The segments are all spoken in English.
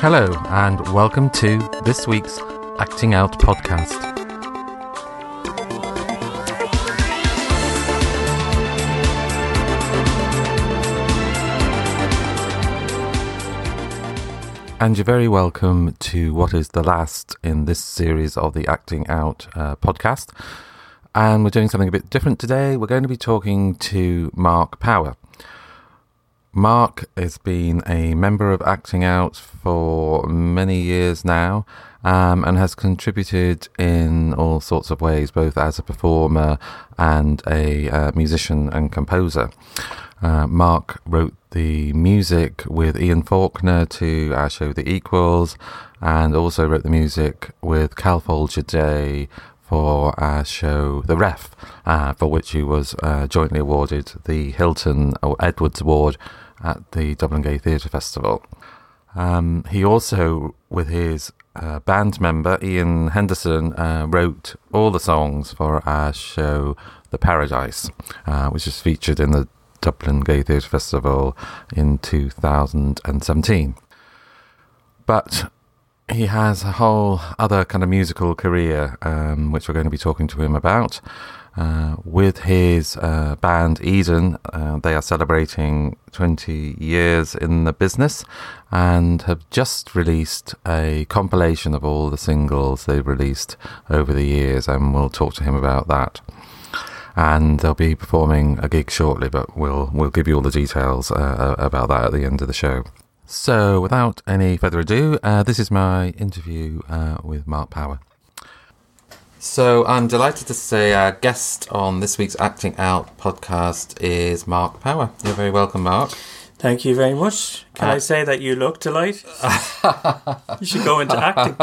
Hello, and welcome to this week's Acting Out podcast. And you're very welcome to what is the last in this series of the Acting Out uh, podcast. And we're doing something a bit different today. We're going to be talking to Mark Power. Mark has been a member of Acting Out for many years now um, and has contributed in all sorts of ways, both as a performer and a uh, musician and composer. Uh, Mark wrote the music with Ian Faulkner to our show The Equals and also wrote the music with Cal Folger Day for our show The Ref, uh, for which he was uh, jointly awarded the Hilton Edwards Award at the Dublin Gay Theatre Festival. Um, he also, with his uh, band member Ian Henderson, uh, wrote all the songs for our show The Paradise, uh, which is featured in the Dublin Gay Theatre Festival in 2017. But he has a whole other kind of musical career, um, which we're going to be talking to him about. Uh, with his uh, band Eden, uh, they are celebrating 20 years in the business and have just released a compilation of all the singles they've released over the years, and we'll talk to him about that and they'll be performing a gig shortly, but we'll we'll give you all the details uh, about that at the end of the show. So, without any further ado, uh, this is my interview uh, with Mark Power. So, I'm delighted to say our guest on this week's Acting Out podcast is Mark Power. You're very welcome, Mark. Thank you very much. Can uh, I say that you look delighted? you should go into acting.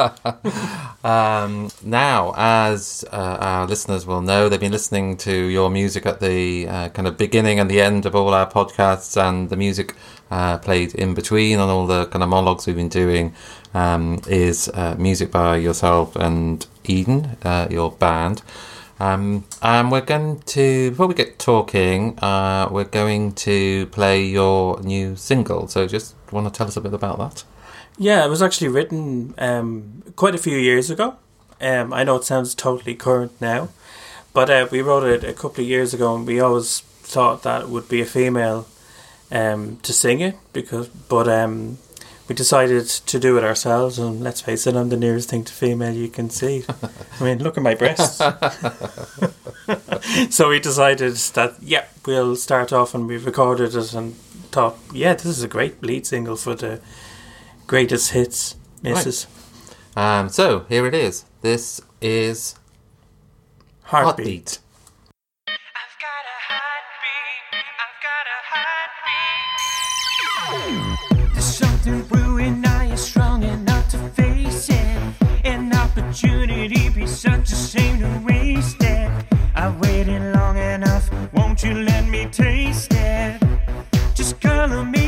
um, now, as uh, our listeners will know, they've been listening to your music at the uh, kind of beginning and the end of all our podcasts, and the music uh, played in between on all the kind of monologues we've been doing um, is uh, music by yourself and Eden, uh, your band. Um, and we're going to, before we get talking, uh, we're going to play your new single. So just want to tell us a bit about that? Yeah, it was actually written um, quite a few years ago. Um, I know it sounds totally current now, but uh, we wrote it a couple of years ago, and we always thought that it would be a female um, to sing it because, but um, we decided to do it ourselves, and let's face it, I'm the nearest thing to female you can see. I mean, look at my breasts. so we decided that, yeah, we'll start off, and we recorded it and thought, yeah, this is a great lead single for the greatest hits, Mrs. Right. Um, so here it is. This is Heartbeat. Heartbeat. Opportunity be such a shame to waste it? I've waited long enough, won't you let me taste it? Just color me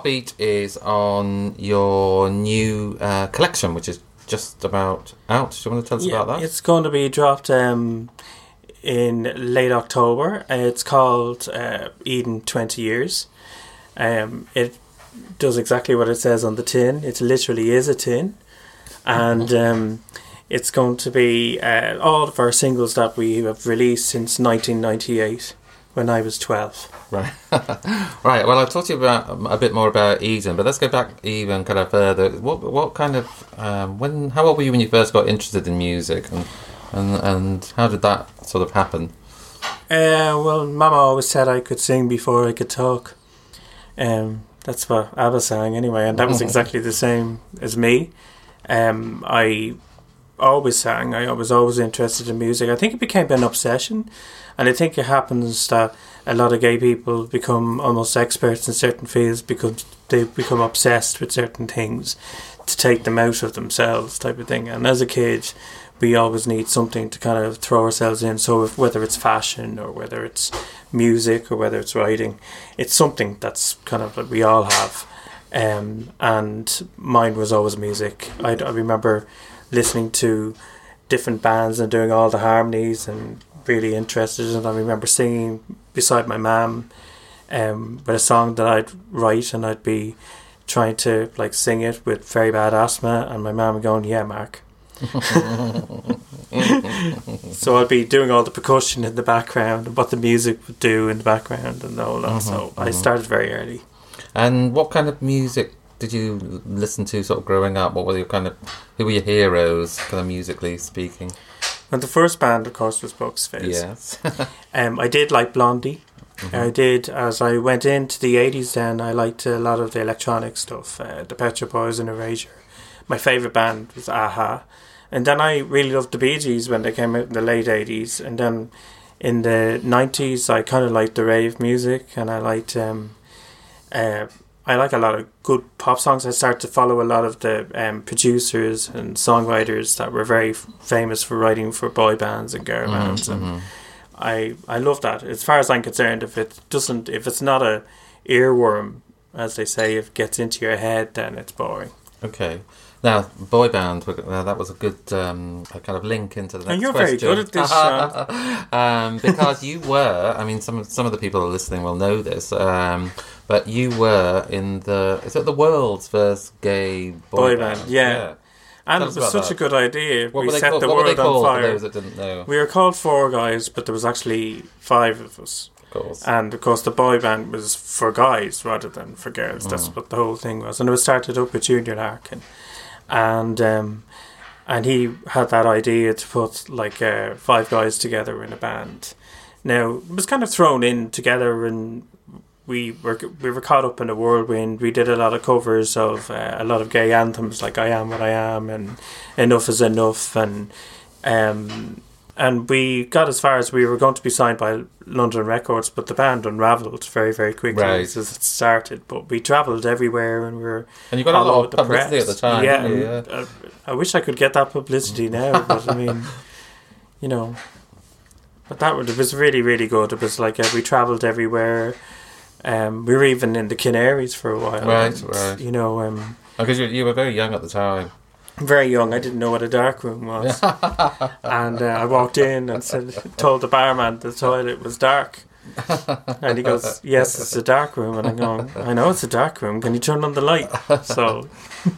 Heartbeat is on your new uh, collection, which is just about out. Do you want to tell us about that? It's going to be dropped um, in late October. Uh, It's called uh, Eden 20 Years. Um, it does exactly what it says on the tin. It literally is a tin. And um, it's going to be uh, all of our singles that we have released since 1998 when I was 12. Right. right. Well, I'll talk to you about um, a bit more about Eden, but let's go back even kind of further. What what kind of um, when? How old were you when you first got interested in music, and and and how did that sort of happen? Uh, well, Mama always said I could sing before I could talk. Um, that's what ABBA sang anyway, and that was exactly the same as me. Um, I always sang. I was always interested in music. I think it became an obsession, and I think it happens that a lot of gay people become almost experts in certain fields because they become obsessed with certain things to take them out of themselves, type of thing. And as a kid, we always need something to kind of throw ourselves in. So if, whether it's fashion or whether it's music or whether it's writing, it's something that's kind of that we all have. Um, and mine was always music. I, I remember listening to different bands and doing all the harmonies and really interested. And I remember singing beside my mum um, with a song that I'd write and I'd be trying to like sing it with very bad asthma and my mum going, yeah, Mark. so I'd be doing all the percussion in the background and what the music would do in the background and all that. so I started very early. And what kind of music did you listen to, sort of growing up? What were your kind of who were your heroes, kind of musically speaking? And the first band, of course, was Bucks Fizz. Yes. Um, I did like Blondie. I did as I went into the eighties. Then I liked a lot of the electronic stuff, uh, the Pet Shop Boys and Erasure. My favorite band was a-ha, and then I really loved the Bee Gees when they came out in the late eighties. And then in the nineties, I kind of liked the rave music, and I liked um, uh, I like a lot of good pop songs. I started to follow a lot of the um, producers and songwriters that were very f- famous for writing for boy bands and girl bands, and I I love that. As far as I'm concerned, if it doesn't, if it's not a earworm, as they say, if it gets into your head, then it's boring. Okay. Now, boy band. Now that was a good um, a kind of link into the next And you're very question. good at this, Sean. um, because you were. I mean, some of some of the people listening will know this. Um, but you were in the. Is it the world's first gay boy, Boy band, yeah. And it was such that. a good idea. What we set called? the what world on fire. those that didn't know? We were called four guys, but there was actually five of us. Of course. And of course, the boy band was for guys rather than for girls. That's Mm. what the whole thing was. And it was started up with Junior Larkin, and um, and he had that idea to put like uh, five guys together in a band. Now it was kind of thrown in together, and we were we were caught up in a whirlwind. We did a lot of covers of uh, a lot of gay anthems like "I Am What I Am" and "Enough Is Enough" and um, and we got as far as we were going to be signed by London Records, but the band unravelled very, very quickly Right. as it started. But we travelled everywhere, and we were And you got a lot of the publicity press. at the time. Yeah, didn't you? uh, I wish I could get that publicity now, but I mean, you know, but that would, it was really, really good. It was like uh, we travelled everywhere. Um, we were even in the Canaries for a while. Right, and, right. You know, um, Because you, you were very young at the time. Very young. I didn't know what a dark room was, and uh, I walked in and said, told the barman the toilet was dark. And he goes, "Yes, it's a dark room." And I'm going, "I know it's a dark room. Can you turn on the light?" So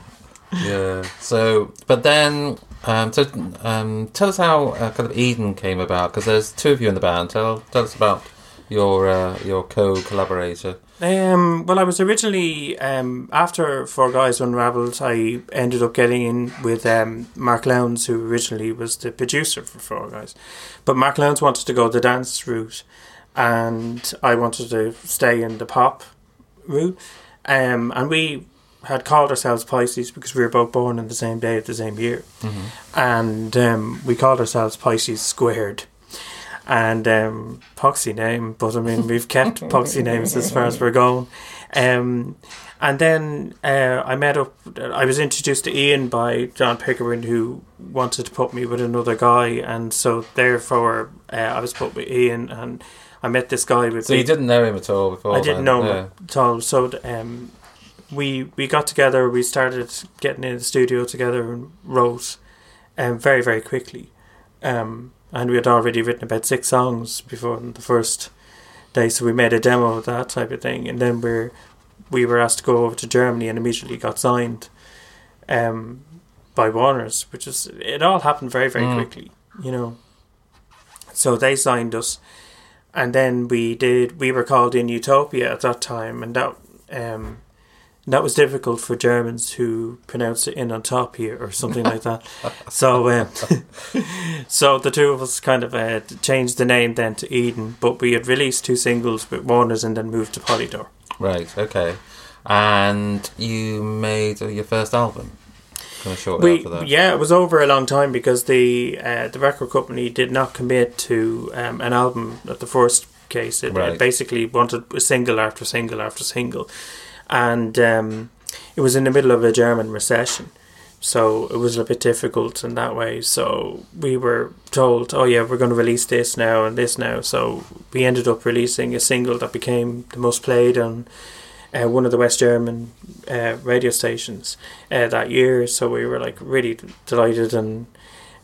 Yeah. So, but then, um, so um, tell us how uh, kind of Eden came about because there's two of you in the band. Tell tell us about your uh, your co-collaborator. Um, well, I was originally um, after Four Guys Unravelled. I ended up getting in with um, Mark Lowndes, who originally was the producer for Four Guys, but Mark Lowndes wanted to go the dance route, and I wanted to stay in the pop route. Um, and we had called ourselves Pisces because we were both born on the same day of the same year, and um, we called ourselves Pisces Squared and um, poxy name, but I mean we've kept poxy names as far as we're going. Um, and then uh, I met up. I was introduced to Ian by John Pickering, who wanted to put me with another guy, and so therefore uh, I was put with Ian, and I met this guy with. So you didn't know him at all before? I didn't then? know Yeah. him at all. So um, we we got together. We started getting in the studio together and wrote um, very very quickly. Um, and we had already written about six songs before the first day, so we made a demo of that type of thing. And then we we were asked to go over to Germany and immediately got signed um, by Warner's, which is it all happened very very Mm. quickly, you know. So they signed us and then we did we were called in utopia at that time and that um that was difficult for Germans who pronounce it in on top here or something like that. So, uh, so the two of us kind of uh, changed the name then to Eden, but we had released two singles with Warner's and then moved to Polydor. Right. Okay. And you made your first album. Kind of shortly We after that. yeah, it was over a long time because the uh, the record company did not commit to um, an album at the first case. It, it Right. basically wanted a single after single after single, and um, it was in the middle of a German recession, so it was a bit difficult in that way. So we were told, "Oh yeah, we're going to release this now and this now." So we ended up releasing a single that became the most played on uh, one of the West German uh, radio stations uh, that year. So we were like really delighted and.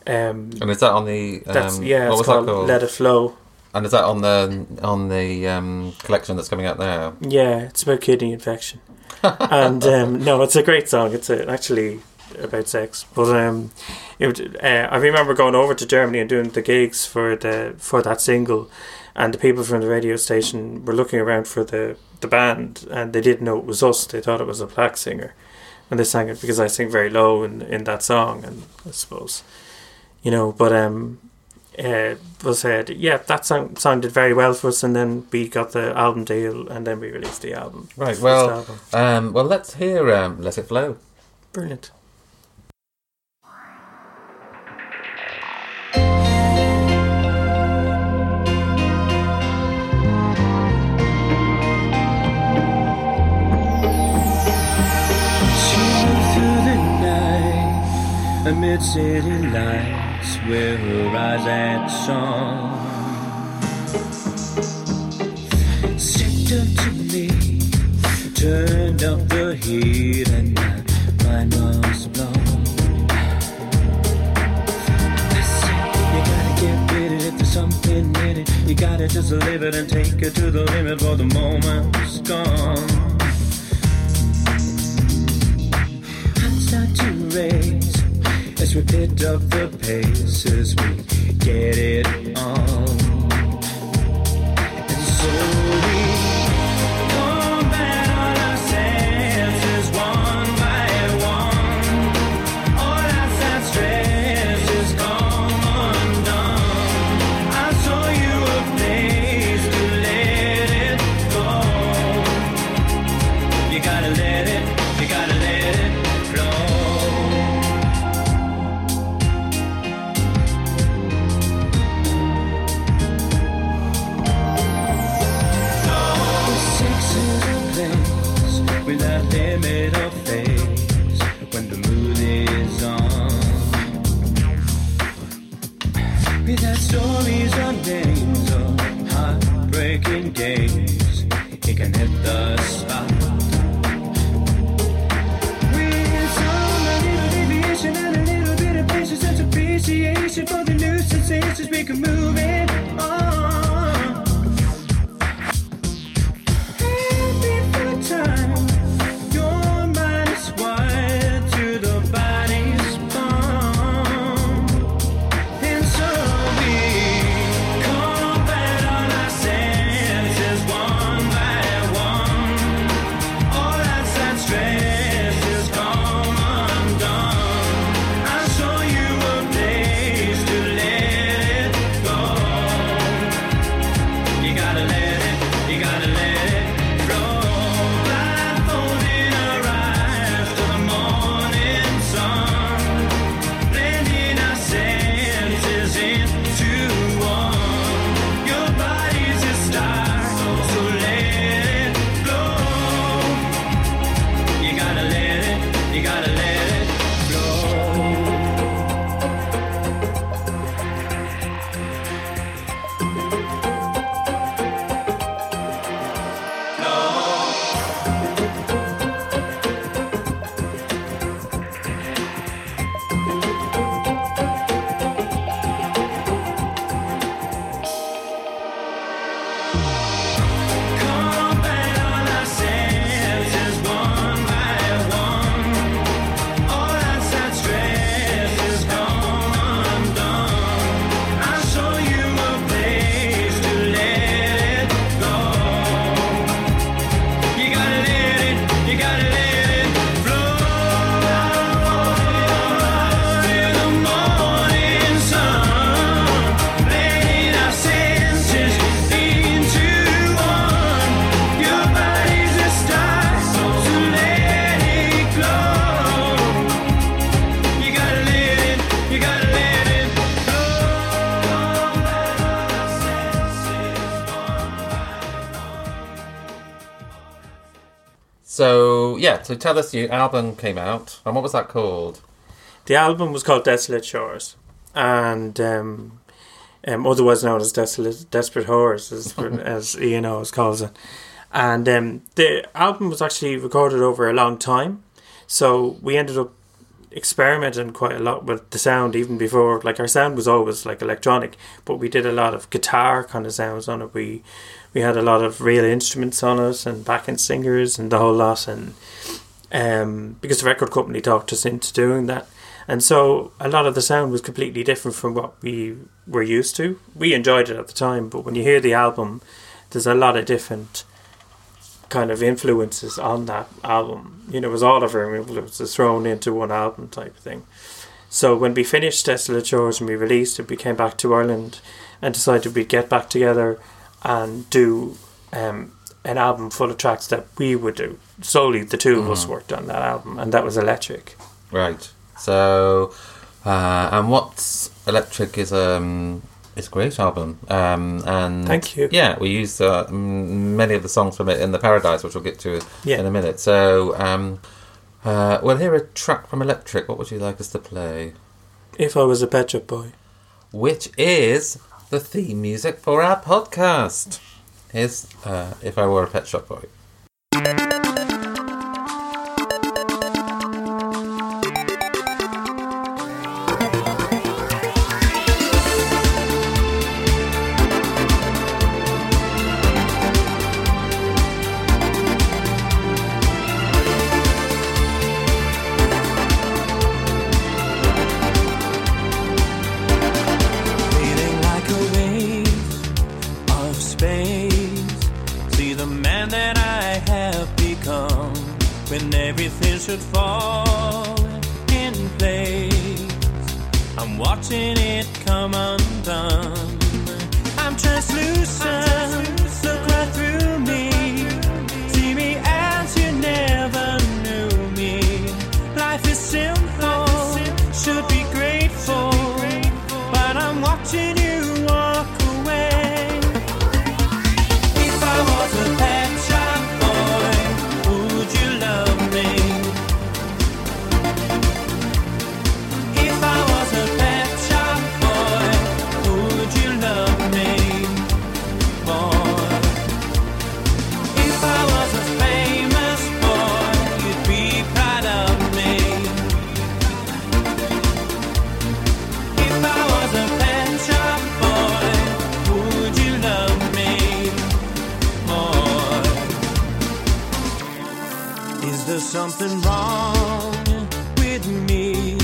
Um, And is that on the? Um, that's yeah, What it's was called, that called? Let It Flow. And is that on the on the um, collection that's coming out now? Yeah, it's about kidney infection, and um, no, it's a great song. It's a, actually about sex, but um, it, uh, I remember going over to Germany and doing the gigs for the for that single, and the people from the radio station were looking around for the the band, and they didn't know it was us. They thought it was a black singer, and they sang it because I sing very low in in that song, and I suppose, you know, but um. Uh, was said, yeah, that song sounded very well for us, and then we got the album deal, and then we released the album. Right. First Well, album. um, well, let's hear um, "Let It Flow." brilliant. through the night amid city lights where her eyes had shone. Stepped up to me, turned up the heat, and my mind was blown. I You gotta get with it if there's something in it. You gotta just live it and take it to the limit, for the moment's gone. Hands start to raise we picked up the pace as we get it on. And so sensations, we can move it So tell us your album came out, and what was that called? The album was called Desolate Shores, and um, um, otherwise known as Desolate, Desperate Horrors, as, as Ian always calls it. And um, the album was actually recorded over a long time, so we ended up experimenting quite a lot with the sound even before. Like our sound was always like electronic, but we did a lot of guitar kind of sounds on it. We we had a lot of real instruments on us and backing singers and the whole lot and um, because the record company talked us into doing that. And so a lot of the sound was completely different from what we were used to. We enjoyed it at the time, but when you hear the album, there's a lot of different kind of influences on that album. You know, it was all of our influences thrown into one album type thing. So when we finished Desolate Shores and we released it, we came back to Ireland and decided we'd get back together and do um, an album full of tracks that we would do. Solely the 2 of us worked on that album, and that was Electric. Right. So, uh, and what's Electric is um it's a great album. Um, and Thank you. Yeah, we use uh, many of the songs from it in the Paradise, which we'll get to Yeah. in a minute. So, um, uh, we'll hear a track from Electric. What would you like us to play? If I was a Pet Shop Boy. Which is the theme music for our podcast. Here's uh, If I Were a Pet Shop Boy. Should fall something wrong with me.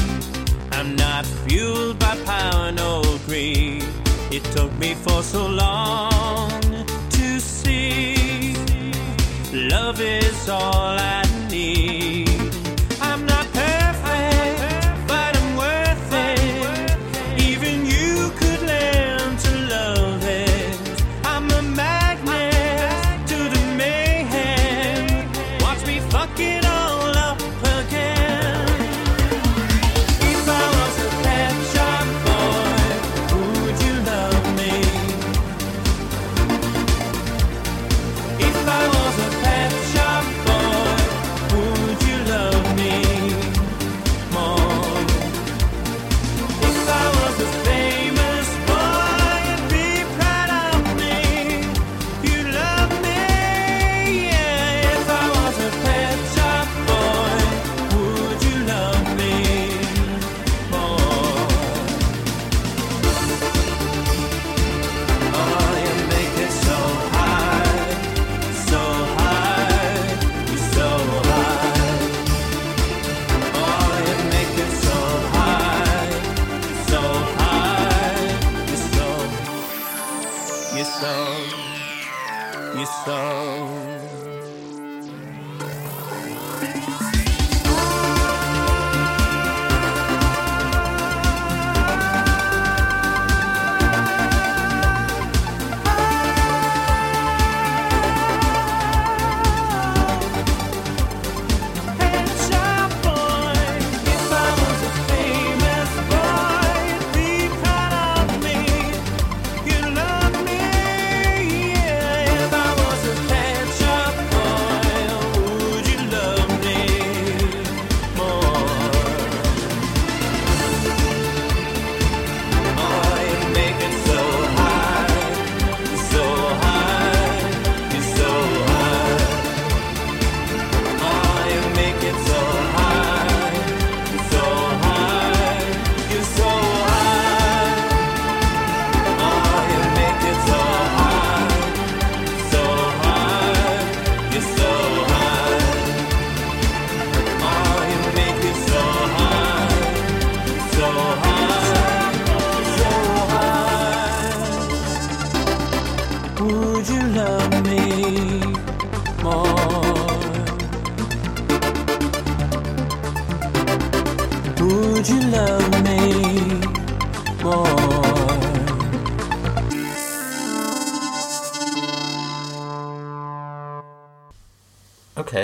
I'm not fueled by power nor greed. It took me for so long to see love is all I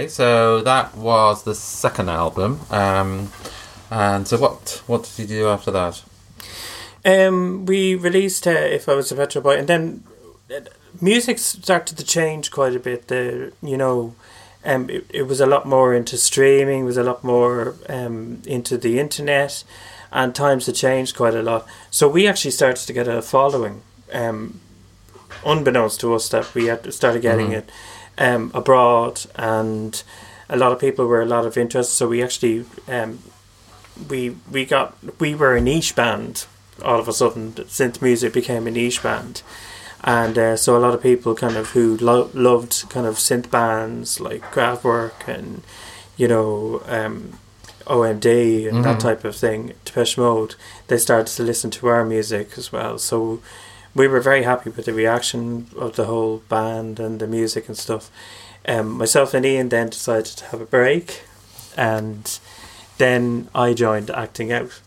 Okay, so that was the second album. Um, and so what what did you do after that? Um, we released uh, "If I Was a Pet Shop Boy," and then uh, music started to change quite a bit. The you know, um, it, it was a lot more into streaming. Was a lot more um into the internet, and times had changed quite a lot. So we actually started to get a following. Um, unbeknownst to us, that we had started getting Mhm. it um abroad, and a lot of people were a lot of interest. So we actually um we we got we were a niche band all of a sudden synth music became a niche band and uh, so a lot of people kind of who lo- loved kind of synth bands like Kraftwerk and you know um, OMD and Mhm. that type of thing Depeche Mode they started to listen to our music as well so we were very happy with the reaction of the whole band and the music and stuff um, myself and Ian then decided to have a break and then I joined acting out.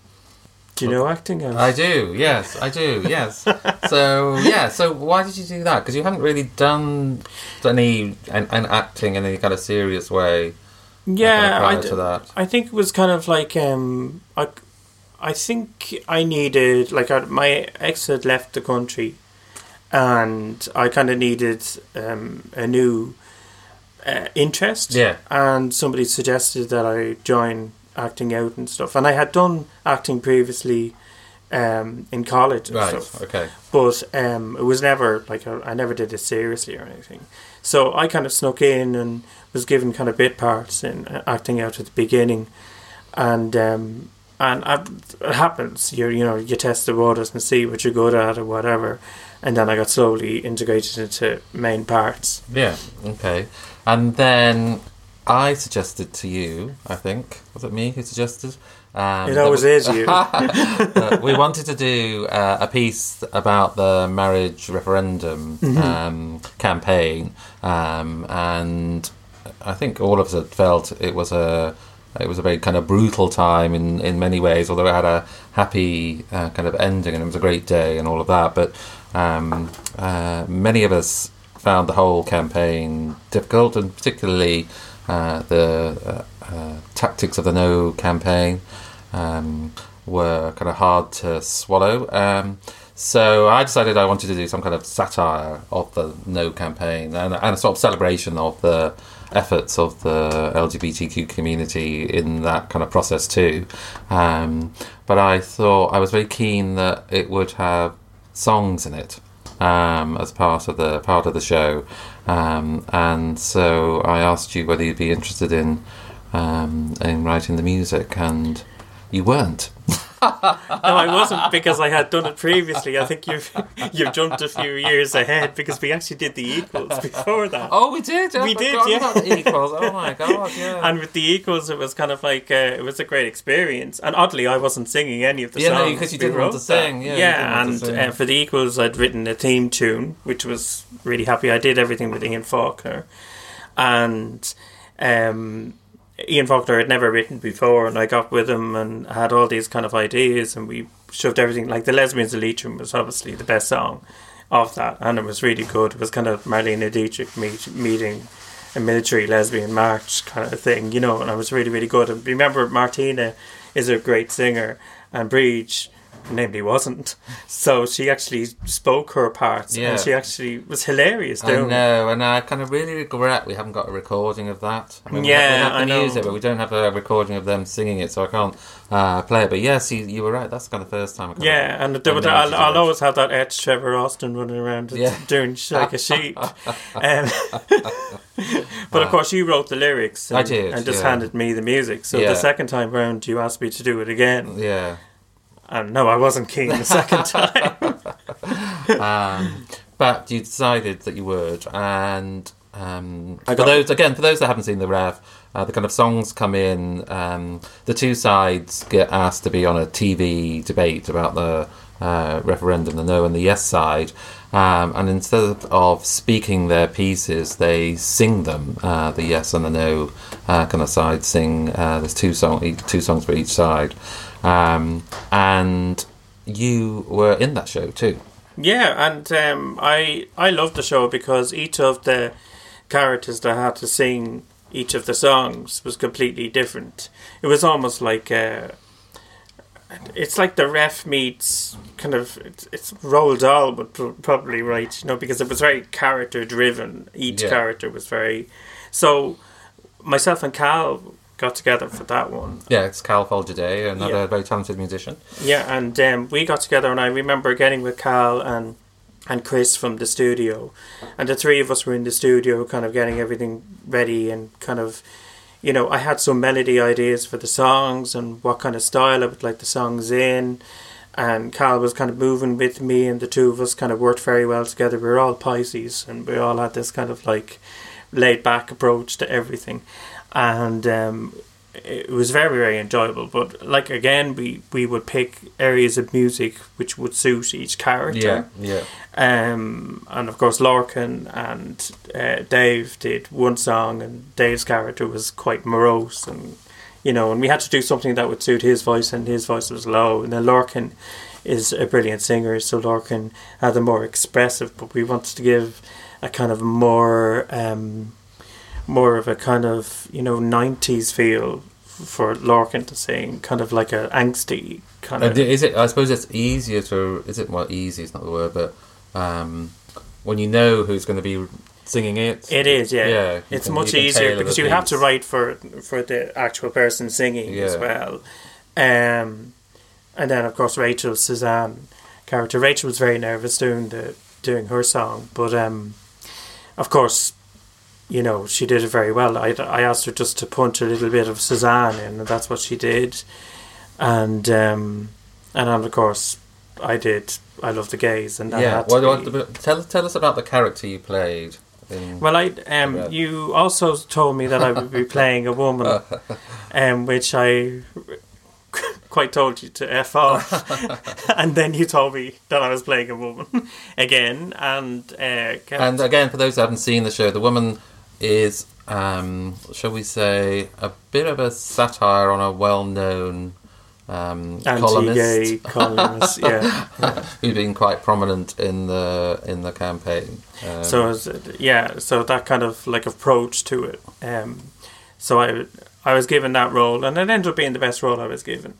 Do you know acting out? I do, yes, I do, yes. so yeah, so why did you do that? Because you hadn't really done any an, an acting in any kind of serious way. yeah, prior I, to that. I think it was kind of like um, I, I think I needed like I, my ex had left the country, and I kind of needed um, a new uh, interest. Yeah. and somebody suggested that I join acting out and stuff, and I had done acting previously. Um, in college and Right. stuff, Okay. but um, it was never like I, I never did it seriously or anything. So I kind of snuck in and was given kind of bit parts in uh, acting out at the beginning, and um, and it happens. You you know you test the waters and see what you're good at or whatever, and then I got slowly integrated into main parts. Yeah. Okay. And then I suggested to you, I think, was it me who suggested? Um, It always we- is you. we wanted to do uh, a piece about the marriage referendum Mm-hmm. um, campaign, um, and I think all of us had felt it was a it was a very kind of brutal time in, in many ways, although it had a happy uh, kind of ending and it was a great day and all of that. But um, uh, many of us found the whole campaign difficult, and particularly uh, the uh, uh, tactics of the No campaign um, were kind of hard to swallow. Um, so I decided I wanted to do some kind of satire of the No campaign and, and a sort of celebration of the efforts of the LGBTQ community in that kind of process too. Um, but I thought I was very keen that it would have songs in it um, as part of the part of the show, um, and so I asked you whether you'd be interested in um, in writing the music, and you weren't. No, I wasn't because I had done it previously. I think you've you've jumped a few years ahead because we actually did the equals before that. Oh, we did. I We did, yeah. the equals. Oh my god, yeah. And with the equals, it was kind of like uh, it was a great experience. And oddly, I wasn't singing any of the songs. Yeah, no, because you didn't want to sing, yeah, yeah. and. Uh, for the equals, I'd written a theme tune, which was really happy. I did everything with Ian Faulkner, and um, Ian Faulkner had never written before, and I got with him and had all these kind of ideas, and we shoved everything. Like the Lesbians of Leitrim was obviously the best song of that, and it was really good. It was kind of Marlene Dietrich meet, meeting a military lesbian march kind of thing, you know, and I was really, really good. And remember, Martina is a great singer, and Breach, namely, wasn't. So she actually spoke her parts, Yeah. and she actually was hilarious I doing it. know, and I kind of really regret we haven't got a recording of that. I mean, we Yeah, have, we have I the know. but we don't have a recording of them singing it, so I can't uh, play it. But yes, you, you were right. That's kind of the first time. I Yeah, and I there know I'll, I'll always have that etched Trevor Austin running around Yeah. doing like a sheep. Um, but of course, you wrote the lyrics and, I did, and just yeah. handed me the music. So the second time round, you asked me to do it again. yeah. And no, I wasn't keen the second time. um, but you decided that you would, and um, I for those again, for those that haven't seen the Ref, uh, the kind of songs come in. Um, the two sides get asked to be on a TV debate about the uh, referendum, the no and the yes side. Um, and instead of speaking their pieces, they sing them. Uh, the yes and the no uh, kind of side sing. Uh, there's two song, two songs for each side, um, and you were in that show too. Yeah, and um, I I loved the show because each of the characters that had to sing each of the songs was completely different. It was almost like uh, it's like the ref meets kind of it's, it's Roald Dahl, but probably right, you know, because it was very character driven. Each Yeah. character was very so. Myself and Cal got together for that one, Yeah, it's Cal Folgerday, another Yeah. very talented musician. Yeah, and um, we got together, and I remember getting with Cal and and Chris from the studio, and the three of us were in the studio, kind of getting everything ready, and kind of, you know, I had some melody ideas for the songs and what kind of style I would like the songs in, and Cal was kind of moving with me, and the two of us kind of worked very well together. We were all Pisces, and we all had this kind of like laid back approach to everything, and um, it was very very enjoyable. But like again, we we would pick areas of music which would suit each character. yeah. yeah. Um, and of course, Lorcan and uh, Dave did one song, and Dave's character was quite morose, and you know, and we had to do something that would suit his voice, and his voice was low. And then Lorcan is a brilliant singer, so Lorcan had a more expressive, but we wanted to give a kind of more, um, more of a kind of you know '90s feel for Lorcan to sing, kind of like a angsty kind Uh, of. is it? I suppose it's easier to. Is it? Well, easy is not the word, but um, when you know who's going to be singing it, It is, yeah. Yeah, it's can- much easier because you have to write for for the actual person singing as well. Um, and then of course Rachel Suzanne character. Rachel was very nervous doing the doing her song, but um, of course, you know she did it very well. I I asked her just to punch a little bit of Suzanne in, and that's what she did. And um, and of course I did. I love the gays, and that yeah. What, be- tell tell us about the character you played. In, Well, I um, you also told me that I would be playing a woman, um, which I quite told you to f off, and then you told me that I was playing a woman again, and uh, kept- and again, for those who haven't seen the show, the woman is, um, shall we say, a bit of a satire on a well-known um, anti-gay columnist columnist, yeah. who's been quite prominent in the in the campaign. Um, So yeah, so that kind of like approach to it. Um, so I I was given that role, and it ended up being the best role I was given.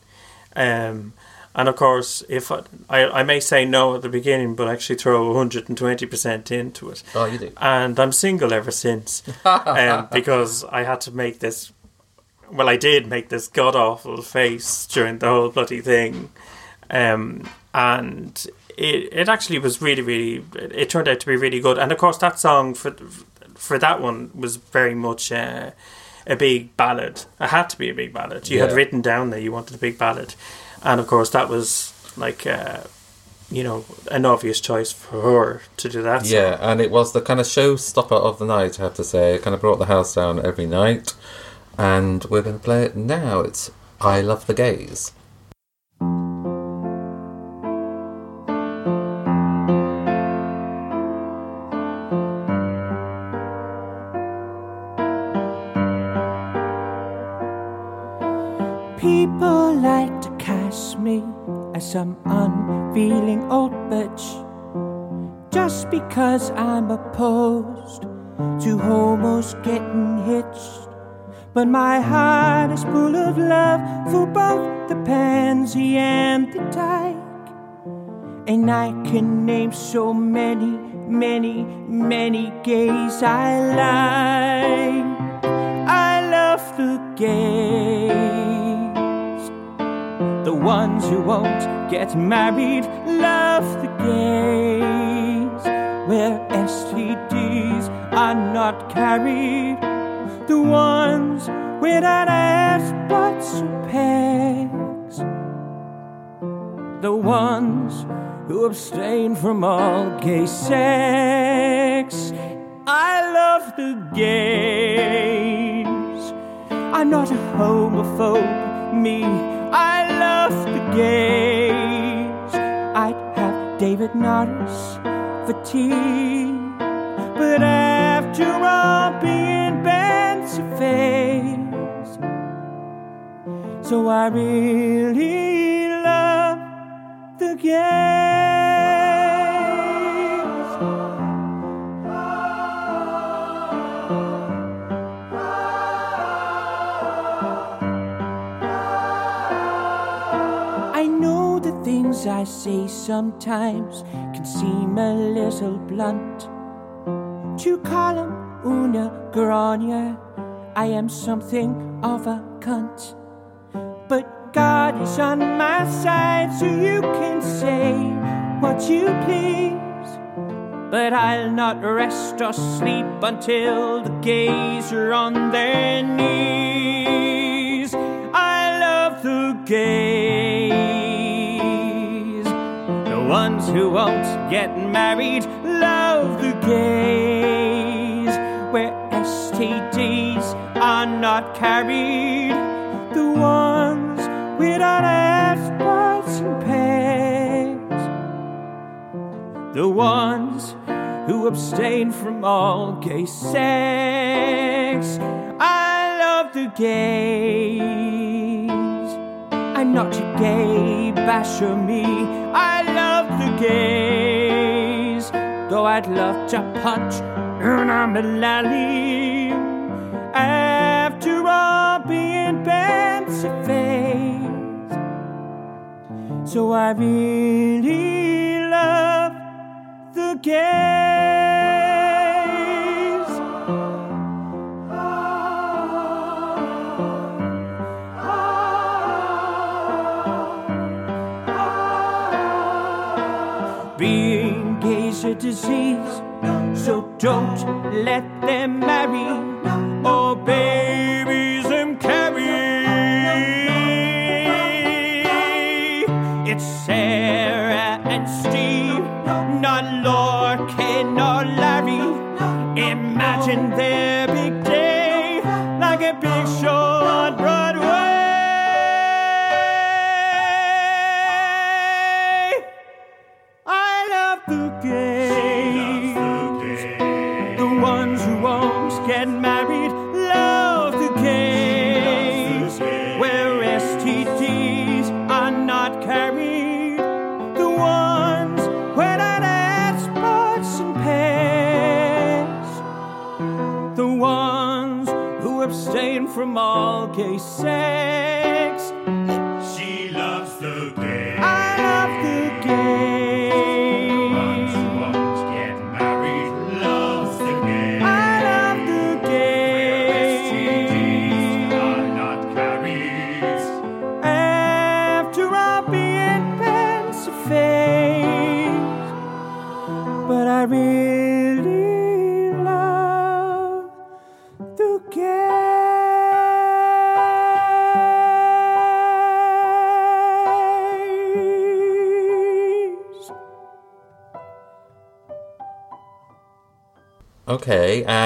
Um, and of course, if I, I I may say no at the beginning, but actually throw one hundred and twenty percent into it, oh, you do. and I'm single ever since, um, because I had to make this. Well, I did make this god awful face during the whole bloody thing, um, and it it actually was really really. It turned out to be really good, and of course that song for for that one was very much. Uh, a big ballad. It had to be a big ballad. You had written down that you wanted a big ballad, and of course that was like, uh, you know, an obvious choice for her to do that. Yeah, and it was the kind of showstopper of the night, I have to say. It kind of brought the house down every night. And we're going to play it now. It's I Love the Gays. Because I'm opposed to homos getting hitched. But my heart is full of love for both the pansy and the dyke. And I can name so many, many, many gays I like. I love the gays. The ones who won't get married love are not carried. The ones without ass, butts, or pegs. The ones who abstain from all gay sex. I love the gays. I'm not a homophobe, me. I love the gays. I'd have David Norris for tea. But after all, being Ben's a face. So I really love the gays. I know the things I say sometimes can seem a little blunt. To call 'em una grania, I am something of a cunt. But God is on my side, so you can say what you please. But I'll not rest or sleep until the gays are on their knees. I love the gays. The ones who won't get married love the gays. Carried. The ones without butts, and pegs. The ones who abstain from all gay sex. I love the gays. I'm not a gay basher, me. I love the gays. Though I'd love to punch Una Mullally. After all, being A face. So I really love the gays. Being gay's a disease, so don't let them marry or babies all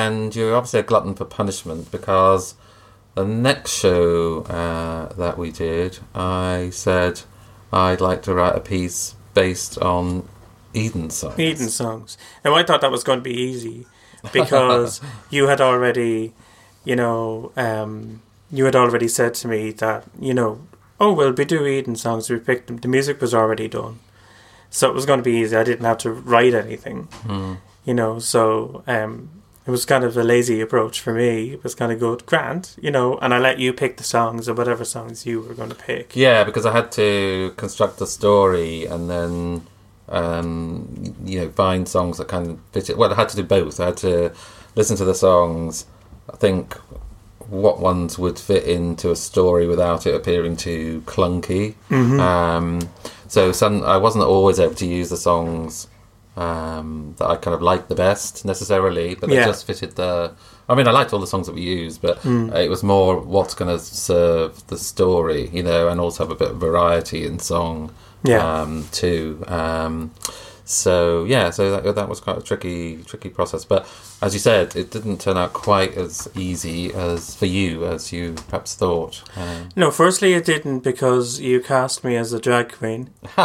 and you're obviously a glutton for punishment because the next show uh, that we did, I said I'd like to write a piece based on Eden songs. Eden songs. And I thought that was going to be easy because you had already, you know, um, you had already said to me that, you know, oh, well, we do Eden songs. We picked them. The music was already done. So it was going to be easy. I didn't have to write anything, Hmm. you know, so um, it was kind of a lazy approach for me. It was kind of good, grand, you know, and I let you pick the songs or whatever songs you were going to pick. Yeah, because I had to construct a story and then, um, you know, find songs that kind of fit it. Well, I had to do both. I had to listen to the songs, I think what ones would fit into a story without it appearing too clunky. Um, so some, I wasn't always able to use the songs um, that I kind of liked the best necessarily, but they just fitted the. I mean, I liked all the songs that we used, but it was more what's going to serve the story, you know, and also have a bit of variety in song, Yeah. um, too. Um, so yeah, so that, that was quite a tricky, tricky process. But as you said, it didn't turn out quite as easy as for you as you perhaps thought. Um, No, firstly, it didn't because you cast me as a drag queen,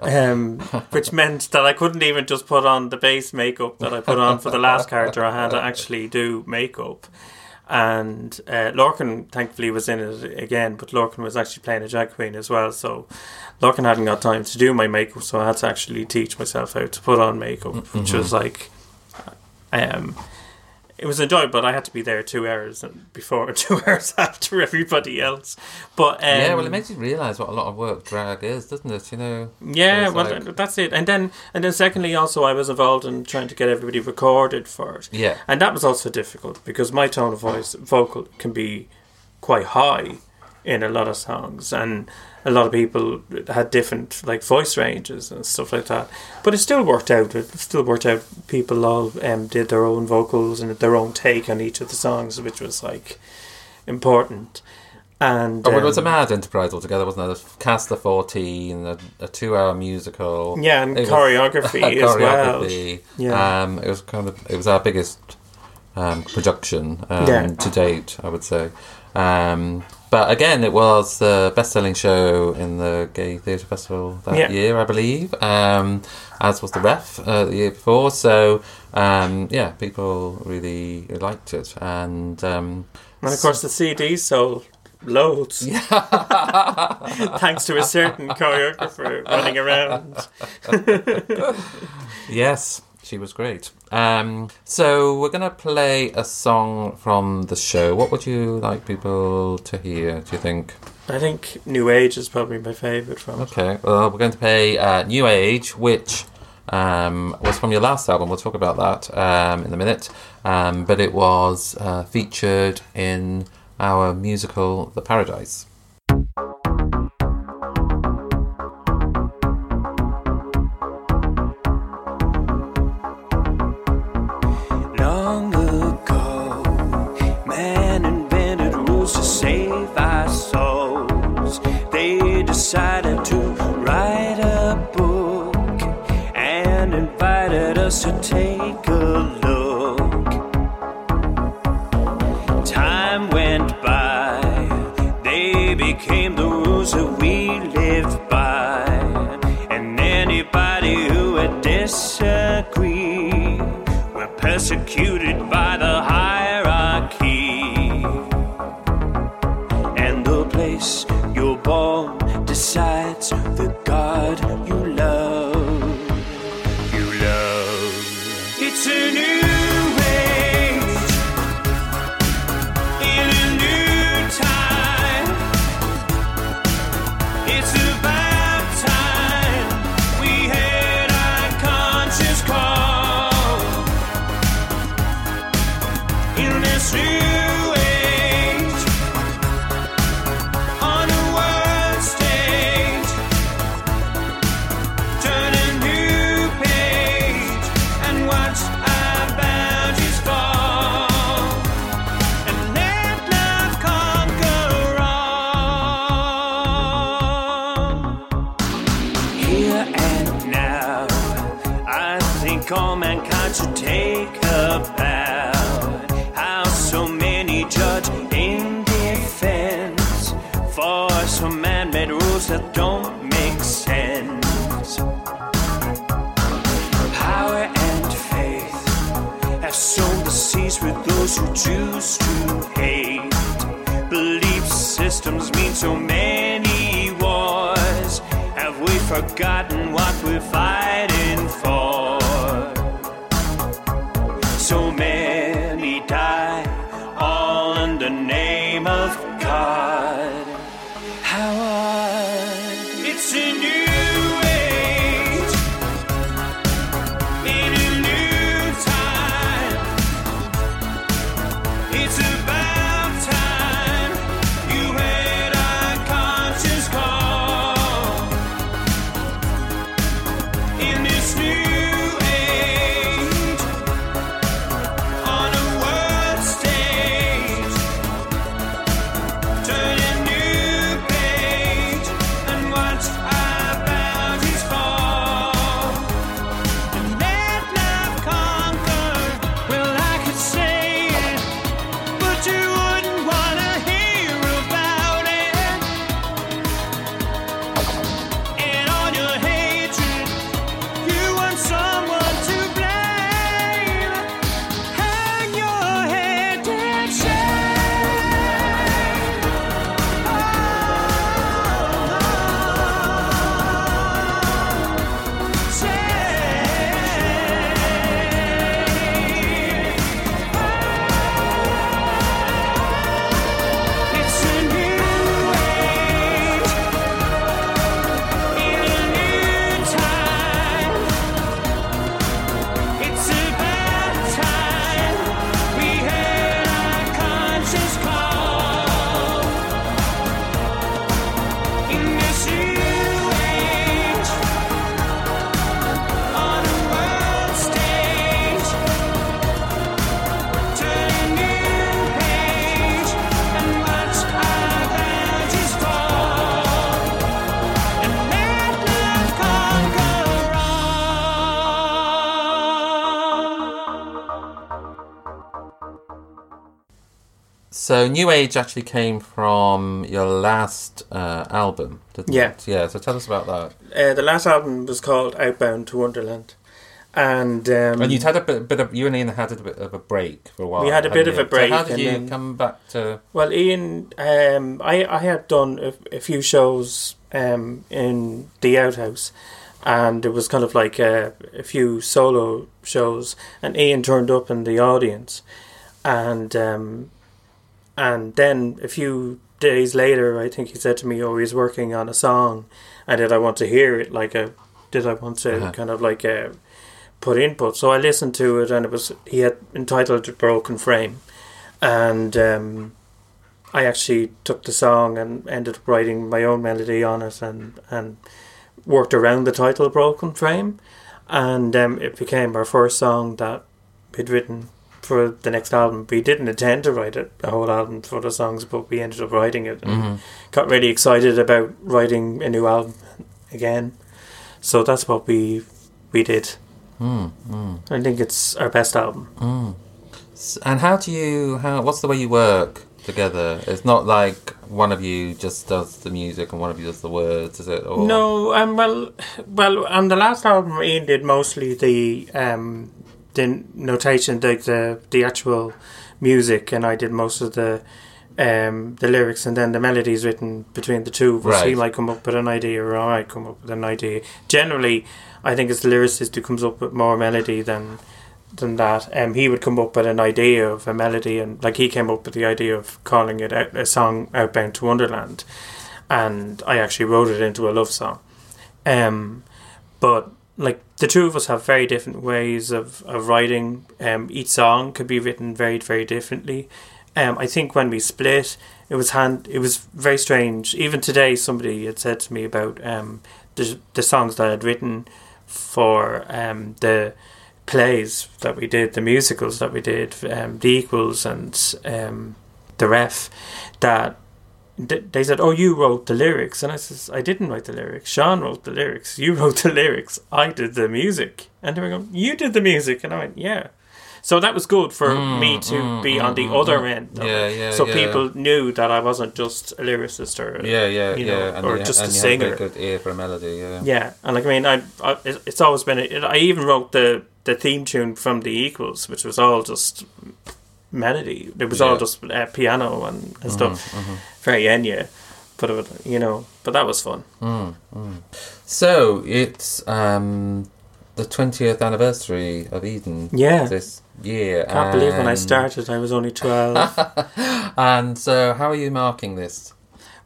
um, which meant that I couldn't even just put on the base makeup that I put on for the last character. I had to actually do makeup. And uh, Lorcan, thankfully, was in it again, but Lorcan was actually playing a drag queen as well. So Lorcan hadn't got time to do my makeup, so I had to actually teach myself how to put on makeup, which was like, um, it was enjoyable, but I had to be there two hours before and two hours after everybody else. But um, yeah, well, it makes you realise what a lot of work drag is, doesn't it? You know. yeah, well, like- that's it. And then, and then, secondly, also, I was involved in trying to get everybody recorded for it, Yeah. and that was also difficult because my tone of voice, vocal, can be quite high in a lot of songs, and a lot of people had different like voice ranges and stuff like that. But it still worked out. It still worked out. People all um, did their own vocals and their own take on each of the songs, which was like important. And Oh, but it was a um, mad enterprise altogether, wasn't it? A cast of 14, a, a two hour musical. yeah, and It was- choreography as well. Yeah. Um, it was kind of it was our biggest um, production um, Yeah. to date, I would say. Um, but again, it was the best-selling show in the Gay Theatre Festival that Yeah. year, I believe. Um, as was the Ref uh, the year before. So um, yeah, people really liked it, and um, And of course, the CD sold loads. Thanks to a certain choreographer running around. Yes, she was great. Um, so we're going to play a song from the show. What would you like people to hear? Do you think? I think New Age is probably my favourite from it. Okay, well, we're going to play uh, "New Age," which um, was from your last album. We'll talk about that um, in a minute. Um, but it was uh, featured in our musical, "The Paradise." So, New Age actually came from your last uh, album, didn't Yeah. it? Yeah. So, tell us about that. Uh, the last album was called Outbound to Wonderland, and um, And you'd had a bit, bit of you and Ian had a bit of a break for a while. We had a bit hadn't of a break So how did you then- come back to? Well, Ian, um, I I had done a, a few shows um, in the outhouse, and it was kind of like a, a few solo shows, and Ian turned up in the audience, and um, and then a few days later, I think he said to me, "Oh, he's working on a song, and did I want to hear it? Like a, did I want to Uh-huh. kind of like a." Put input, so I listened to it, and it was he had entitled it "Broken Frame," and um, I actually took the song and ended up writing my own melody on it and, and worked around the title Broken Frame. And um, it became our first song that we'd written for the next album. We didn't intend to write it, a whole album for the songs, but we ended up writing it and Mhm. got really excited about writing a new album again. So that's what we we did. Mm, mm, I think it's our best album. mm. And how do you? How? What's the way you work together? It's not like one of you just does the music and one of you does the words, is it? Or, No, um, well, well, on the last album, Ian did mostly the um, the notation, like the the actual music, and I did most of the um the lyrics, and then the melodies written between the two of us. He might come up with an idea, or I might come up with an idea. Generally, I think it's the lyricist who comes up with more melody than than that. Um, he would come up with an idea of a melody, and like he came up with the idea of calling it out, a song "Outbound to Wonderland," and I actually wrote it into a love song. Um, but like the two of us have very different ways of, of writing. Um, each song could be written very very differently. Um, I think when we split, it was hand. It was very strange. Even today, somebody had said to me about um, the the songs that I'd written for um, the plays that we did, the musicals that we did, um, the equals and um, the ref. That th- they said, "Oh, you wrote the lyrics," and I says, "I didn't write the lyrics. Sean wrote the lyrics. You wrote the lyrics. I did the music." And they were going, "You did the music," and I went, "Yeah." So that was good for mm, me mm, to be mm, on the other end. Of Mm, Yeah, it. yeah, So yeah. people knew that I wasn't just a lyricist or Yeah, yeah, you yeah. know, and or you, just and a singer. a good ear for a melody. Yeah. Yeah, and like I mean, I, I it's always been. A, I even wrote the the theme tune from the Equals, which was all just melody. It was all just uh, piano and, and Mm-hmm, stuff. Very Enya, but it would, you know, but that was fun. So it's um, the twentieth anniversary of Eden. Yeah. This year. I can't believe when I started, I was only twelve. And so, how are you marking this?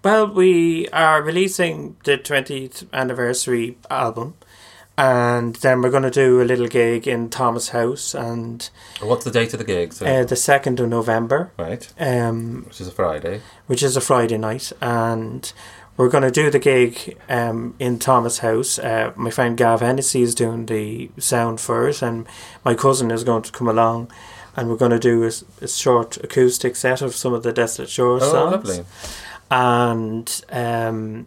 well, we are releasing the twentieth anniversary album. And then we're going to do a little gig in Thomas House, and What's the date of the gig? So, uh, the second of November. right, Um, which is a Friday. which is a Friday night, and we're going to do the gig um, in Thomas House. Uh, my friend Gav Hennessy is doing the sound for it, and my cousin is going to come along, and we're going to do a short acoustic set of some of the Desolate Shores Oh, songs, lovely. and um,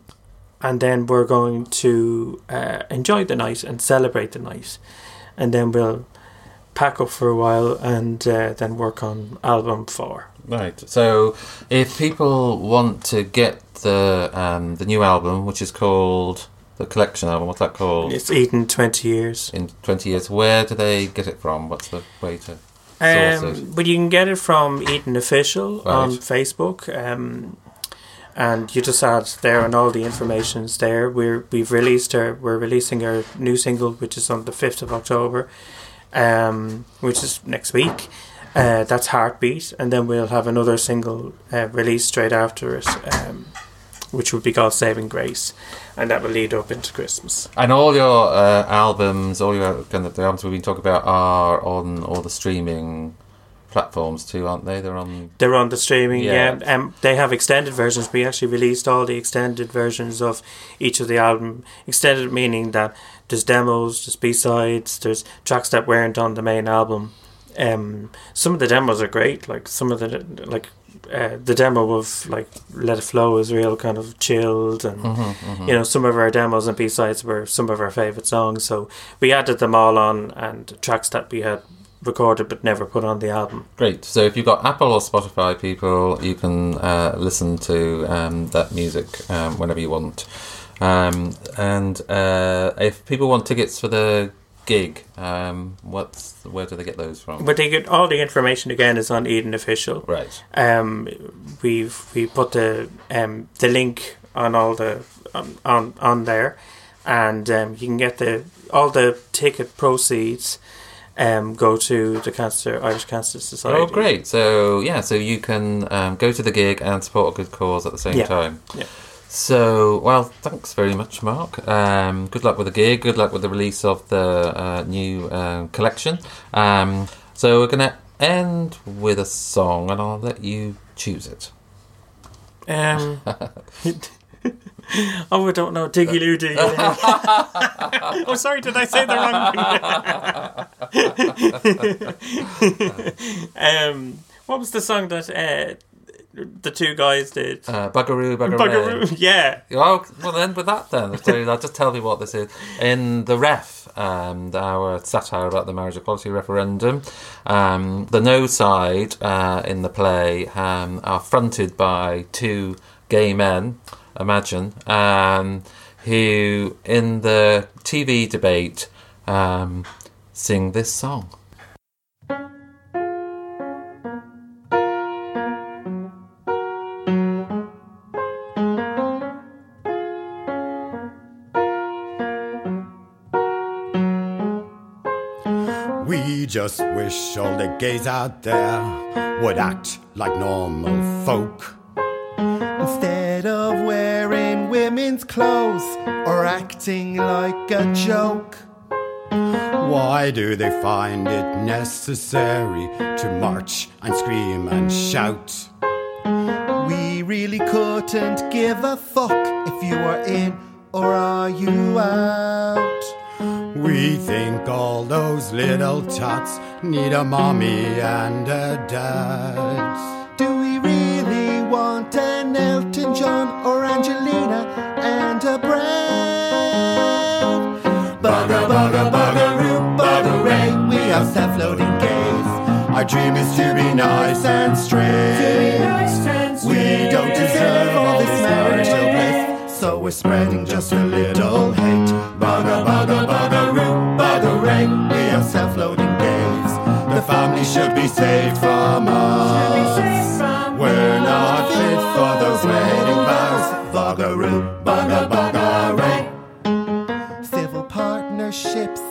and then we're going to uh, enjoy the night and celebrate the night, and then we'll pack up for a while and uh, then work on album four. Right. So, if people want to get the um, the new album, which is called the collection album, what's that called? It's Eden twenty years. In twenty years, where do they get it from? What's the way to? Um, but you can get it from Eden Official on Facebook, um, and you just add there, and all the information is there. We're we've released our we're releasing our new single, which is on the fifth of October, um, which is next week. Uh, that's Heartbeat, and then we'll have another single uh, released straight after it, um, which will be called Saving Grace, and that will lead up into Christmas. And all your uh, albums, all your kind of the albums we've been talking about are on all the streaming platforms too, aren't they? They're on. They're on the streaming, Yeah. yeah. Um, they have extended versions. We actually released all the extended versions of each of the album. Extended meaning that there's demos, there's B sides, there's tracks that weren't on the main album. Um, some of the demos are great. Like some of the like uh, the demo of like Let It Flow is real kind of chilled, and Mm-hmm, you know some of our demos and B sides were some of our favorite songs. So we added them all on, and tracks that we had recorded but never put on the album. Great. So if you've got Apple or Spotify, people, you can uh, listen to um, that music um, whenever you want. Um, and uh, if people want tickets for the gig, um, what's where do they get those from? But they get all the information again is on Eden Official. Right. Um, we've we put the um the link on all the on on, on there, and um, you can get the all the ticket proceeds. Um, go to the cancer Irish Cancer Society. Oh, great. So yeah, so you can um, go to the gig and support a good cause at the same Yeah. time. Yeah. So, well, thanks very much, Mark. Um, good luck with the gig. Good luck with the release of the uh, new uh, collection. Um, so, we're going to end with a song, and I'll let you choose it. Um, oh, I don't know. Diggy Loo Diggy Loo. oh, sorry, did I say the wrong thing? um, what was the song that uh, the two guys did? Uh, Buggeroo, Buggeroo. Buggeroo. Yeah. Oh, well, then with that, then. So I'll just tell you what this is. In the ref, um, our satire about the marriage equality referendum, um, the no side uh, in the play um, are fronted by two gay men, imagine, um, who in the TV debate um, sing this song. We just wish all the gays out there would act like normal folk. Instead of women's clothes or acting like a joke. Why do they find it necessary to march and scream and shout? We really couldn't give a fuck if you are in or are you out. We think all those little tots need a mommy and a dad. Of bread. Bugger, bugger, buggeroo, buggeray. We are self-loading gays. Our dream is to be nice and straight. We don't deserve all this marital bliss, so we're spreading just a little hate. Bugger, bugger, buggeroo, buggeray. We are self-loading gays. The family should be saved from us. We're not fit for those wedding vows. Buggeroo, partnerships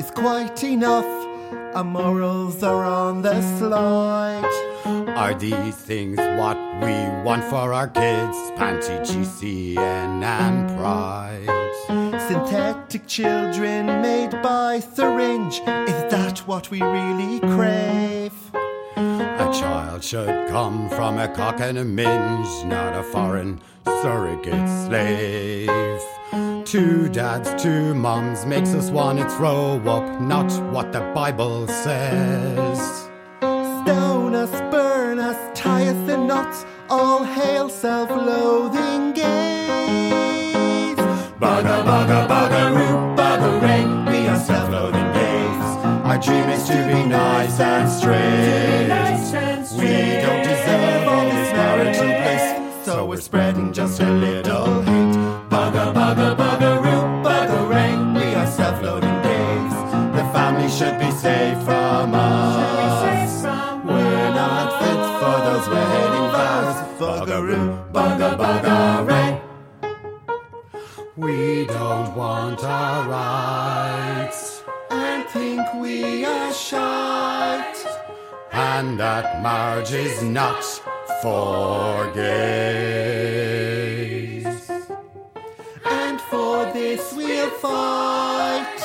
is quite enough. Our morals are on the slide. Are these things what we want for our kids? Panti, GCN, and pride. Synthetic children made by syringe. Is that what we really crave? A child should come from a cock and a minge, not a foreign surrogate slave. Two dads, two moms makes us wanna throw up, not what the Bible says. Stone us, burn us, tie us in knots, all hail self-loathing gays. Bugger, bugger, buggeroo, buggeray, we are self-loathing gays. Our dream is to be nice and straight. That marriage is not for gays. And for this we'll fight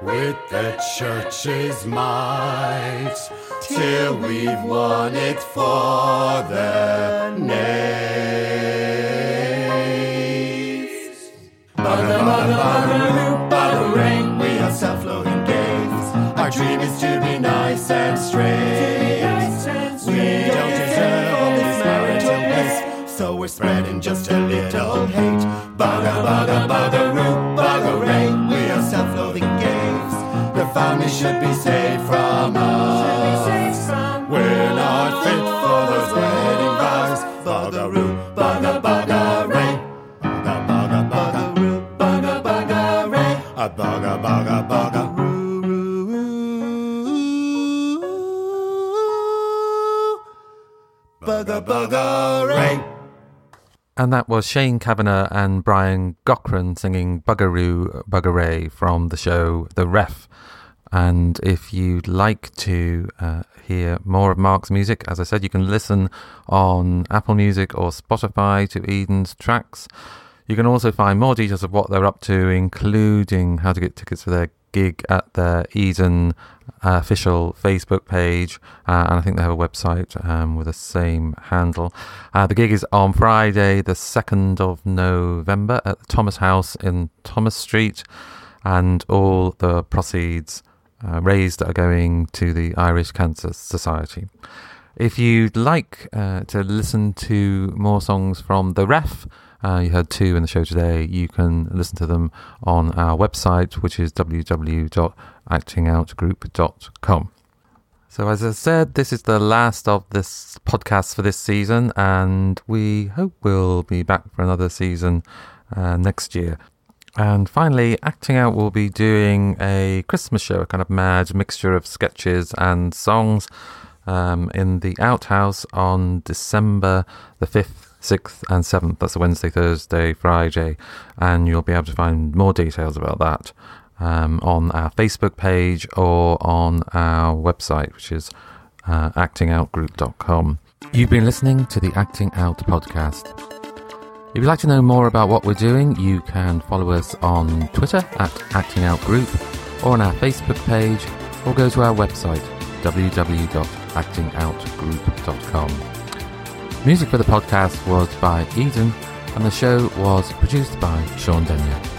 with the church's might till we've won it for the nays. The family should be saved from us. We're not fit for those wedding vows. Buggeroo, bugger, buggeray. Bugger, bugger, buggeroo, bugger, buggeray. A bugger, bugger, buggeroo. Bugger, buggeray. And that was Shane Kavanagh and Brian Gochran singing Buggeroo Buggeray from the show The Ref. And if you'd like to uh, hear more of Mark's music, as I said, you can listen on Apple Music or Spotify to Eden's tracks. You can also find more details of what they're up to, including how to get tickets for their gig at their Eden uh, official Facebook page, uh, and I think they have a website um, with the same handle. Uh, the gig is on Friday, the 2nd of November at the Thomas House in Thomas Street, and all the proceeds uh, raised are going to the Irish Cancer Society. If you'd like uh, to listen to more songs from The Ref, uh, you heard two in the show today. You can listen to them on our website, which is www.actingoutgroup.com. So, as I said, this is the last of this podcast for this season, and we hope we'll be back for another season uh, next year. And finally, Acting Out will be doing a Christmas show, a kind of mad mixture of sketches and songs um, in the Outhouse on December the 5th 6th and 7th. That's a Wednesday, Thursday, Friday. And you'll be able to find more details about that um, on our Facebook page or on our website, which is uh, actingoutgroup.com. You've been listening to the Acting Out podcast. If you'd like to know more about what we're doing, you can follow us on Twitter at Acting Out Group or on our Facebook page or go to our website www.actingoutgroup.com. Music for the podcast was by Eden, and the show was produced by Sean Denyer.